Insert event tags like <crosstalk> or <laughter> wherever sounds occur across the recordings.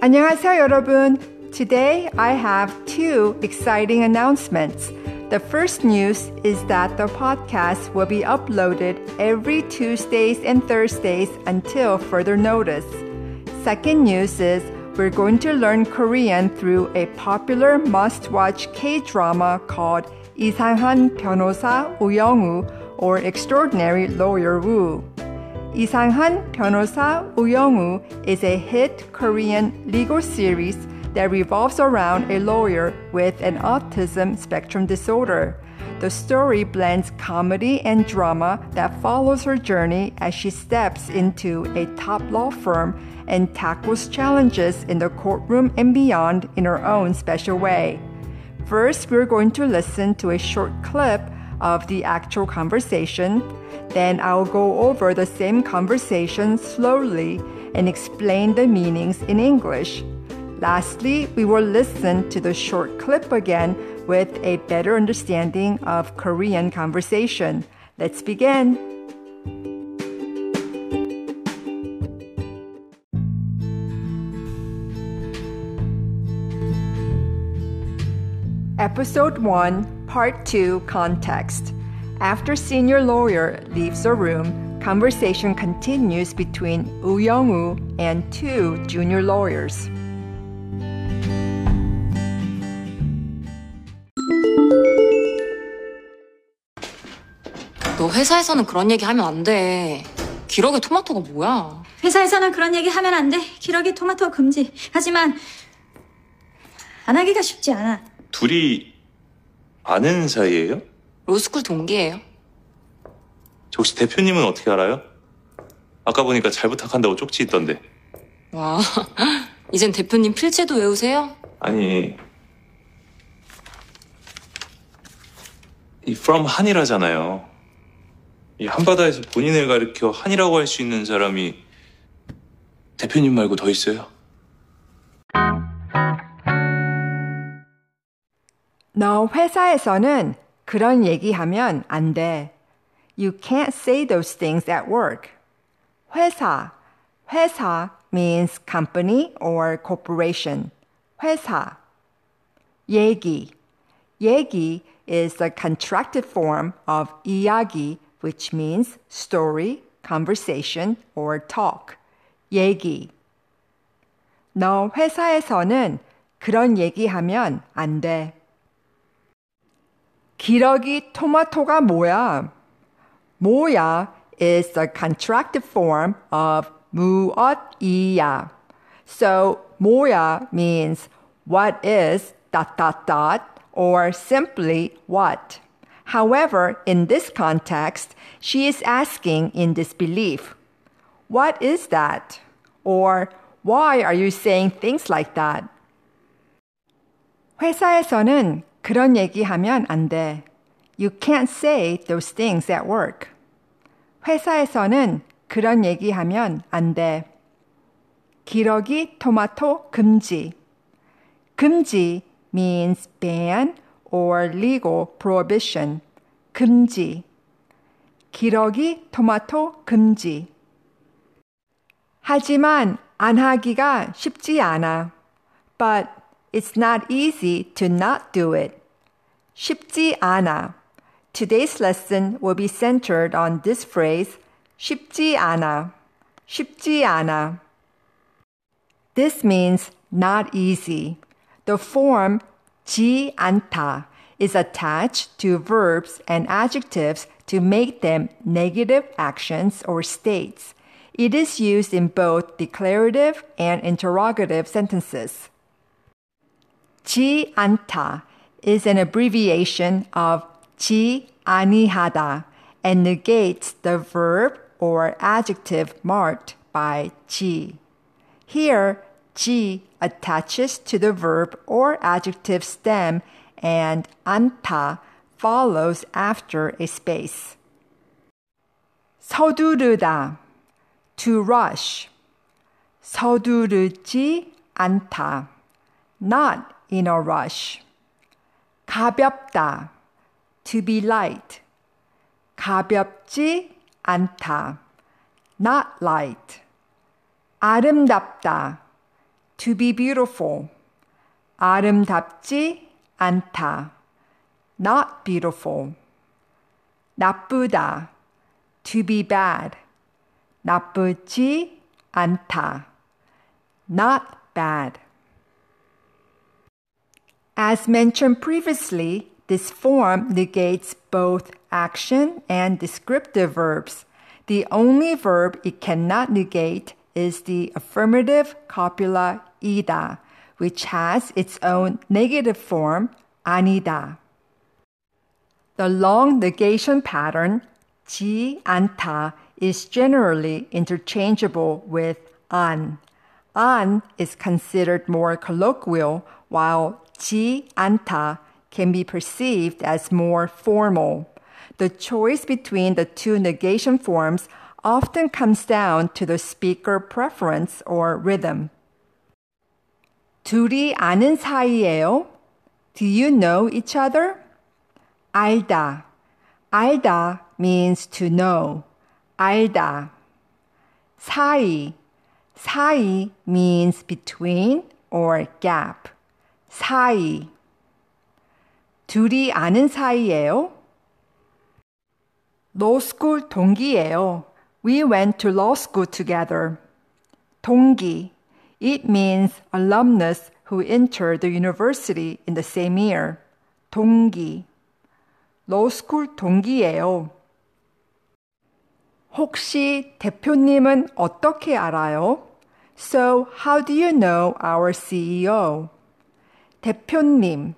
안녕하세요, 여러분. Today I have two exciting announcements. The first news is that the podcast will be uploaded every Tuesdays and Thursdays until further notice. Second news is we're going to learn Korean through a popular must-watch K-drama called 이상한 변호사 우영우 or Extraordinary Lawyer Woo. 이상한 변호사 우영우 is a hit Korean legal series that revolves around a lawyer with an autism spectrum disorder. The story blends comedy and drama that follows her journey as she steps into a top law firm and tackles challenges in the courtroom and beyond in her own special way. First, we're going to listen to a short clip of the actual conversation. Then I'll go over the same conversation slowly and explain the meanings in English. Lastly, we will listen to the short clip again with a better understanding of Korean conversation. Let's begin. Episode 1, Part 2 Context. After senior lawyer leaves the room, conversation continues between Woo Young-woo and two junior lawyers. 너 회사에서는 그런 얘기 하면 안 돼. 기록에 토마토가 뭐야? 회사에서는 그런 얘기 하면 안 돼. 기러기 토마토 금지. 하지만 안 하기가 쉽지 않아. 둘이 아는 사이예요? 로스쿨 동기예요. 저 혹시 대표님은 어떻게 알아요? 아까 보니까 잘 부탁한다고 쪽지 있던데. 와, <laughs> 이젠 대표님 필체도 외우세요? 아니, 이 from 한이라잖아요. 이 한바다에서 본인을 가리켜 한이라고 할 수 있는 사람이 대표님 말고 더 있어요? 너 회사에서는 그런 얘기하면 안 돼. You can't say those things at work. 회사, 회사 means company or corporation. 회사. 얘기, 얘기 is the contracted form of 이야기, which means story, conversation, or talk. 얘기. 너 회사에서는 그런 얘기하면 안 돼. 기러기 토마토가 뭐야? 뭐야 is the contracted form of 무엇이야. So 뭐야 means what is dot dot dot or simply what. However, in this context, she is asking in disbelief, What is that? Or why are you saying things like that? 회사에서는 그런 얘기하면 안 돼. You can't say those things at work. 회사에서는 그런 얘기하면 안 돼. 기러기 토마토 금지. 금지 means ban or legal prohibition. 금지. 기러기 토마토 금지. 하지만 안 하기가 쉽지 않아. But it's not easy to not do it. 쉽지 않아. Today's lesson will be centered on this phrase, 쉽지 않아. 쉽지 않아. This means not easy. The form 지 않다 is attached to verbs and adjectives to make them negative actions or states. It is used in both declarative and interrogative sentences. 지 않다 is an abbreviation of 지 아니하다 and negates the verb or adjective marked by 지. Here, 지 attaches to the verb or adjective stem and 않다 follows after a space. 서두르다 to rush. 서두르지 않다. Not in a rush. 가볍다. To be light. 가볍지 않다. Not light. 아름답다. to be beautiful. 아름답지 않다. not beautiful. 나쁘다. to be bad. 나쁘지 않다. not bad. As mentioned previously, this form negates both action and descriptive verbs. The only verb it cannot negate is the affirmative copula ida, which has its own negative form anida. The long negation pattern ji anta is generally interchangeable with an. An is considered more colloquial, while 지 않다 can be perceived as more formal. The choice between the two negation forms often comes down to the speaker preference or rhythm. 둘이 아는 사이예요? Do you know each other? 알다. 알다 means to know. 알다. 사이. 사이 means between or gap. 사이. 둘이 아는 사이예요? law school 동기예요. We went to law school together. 동기. It means alumnus who entered the university in the same year. 동기. law school 동기예요. 혹시 대표님은 어떻게 알아요? So, how do you know our CEO? 대표님.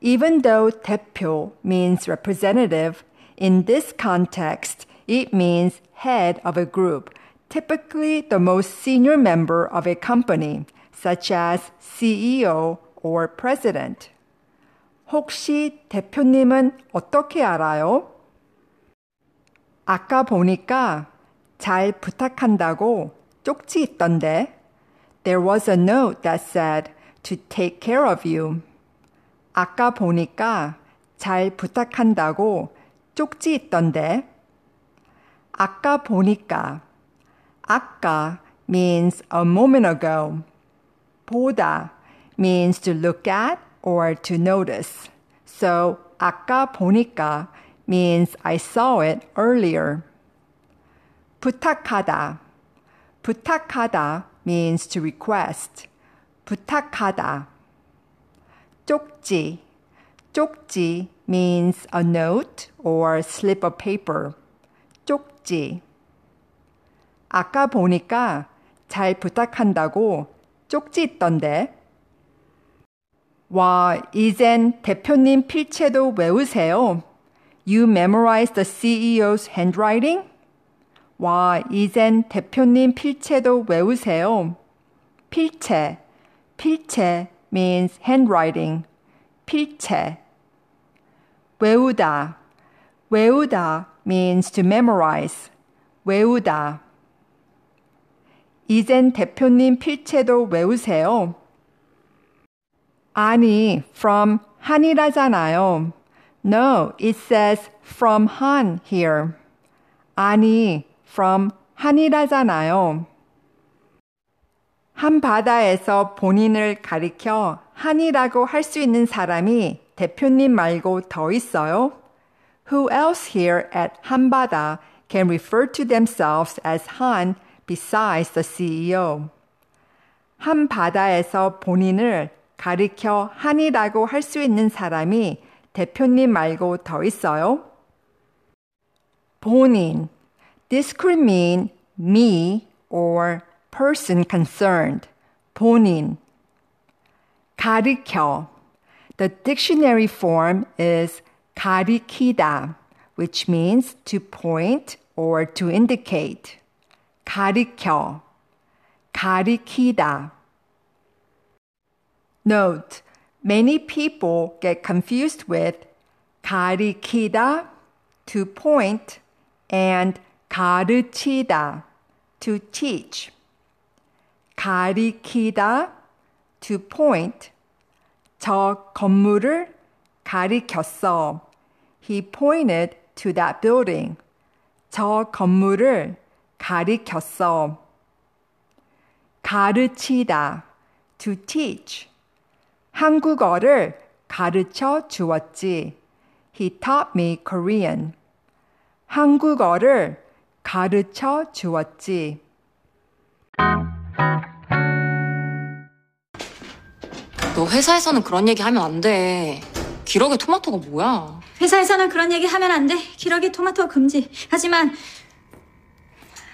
Even though 대표 means representative, in this context, it means head of a group, typically the most senior member of a company, such as CEO or president. 혹시 대표님은 어떻게 알아요? 아까 보니까 잘 부탁한다고 쪽지 있던데. There was a note that said to take care of you. 아까 보니까 잘 부탁한다고 쪽지 있던데. 아까 보니까 아까 means a moment ago. 보다 means to look at or to notice. So 아까 보니까 means I saw it earlier. 부탁하다. 부탁하다 means to request. 부탁하다. 쪽지. 쪽지 means a note or slip of paper. 쪽지. 아까 보니까 잘 부탁한다고 쪽지 있던데. 와, 이젠 대표님 필체도 외우세요. You memorize the CEO's handwriting? 와, 이젠 대표님 필체도 외우세요. 필체. 필체 means handwriting. 필체. 외우다. 외우다 means to memorize. 외우다. 이젠 대표님 필체도 외우세요. 아니, from 한이라잖아요. No, it says from Han here. 아니, from 한이라잖아요. 한 바다에서 본인을 가리켜 한이라고 할 수 있는 사람이 대표님 말고 더 있어요? Who else here at 한바다 can refer to themselves as Han besides the CEO? 한 바다에서 본인을 가리켜 한이라고 할 수 있는 사람이 대표님 말고 더 있어요? 본인. This could mean me or person concerned. 본인. 가리켜. The dictionary form is 가리키다, which means to point or to indicate. 가리켜. 가리키다. Note, many people get confused with 가리키다, to point, and 가르치다, to teach. 가리키다, to point. 저 건물을 가리켰어. He pointed to that building. 저 건물을 가리켰어. 가르치다 to teach. 한국어를 가르쳐 주었지. He taught me Korean. 한국어를 가르쳐 주었지. 회사에서는 그런 얘기 하면 안 돼. 기러기 토마토가 뭐야? 회사에서는 그런 얘기 하면 안 돼. 기러기 토마토 금지. 하지만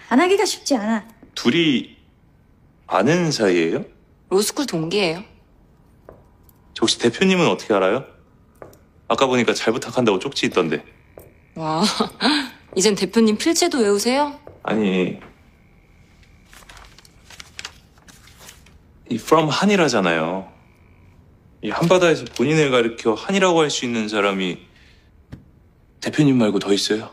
안 하기가 쉽지 않아. 둘이 아는 사이예요? 로스쿨 동기예요. 저 혹시 대표님은 어떻게 알아요? 아까 보니까 잘 부탁한다고 쪽지 있던데. 와, <laughs> 이젠 대표님 필체도 외우세요? 아니, 이 from 한이라잖아요. 이 한바다에서 본인을 가리켜 한이라고 할 수 있는 사람이 대표님 말고 더 있어요?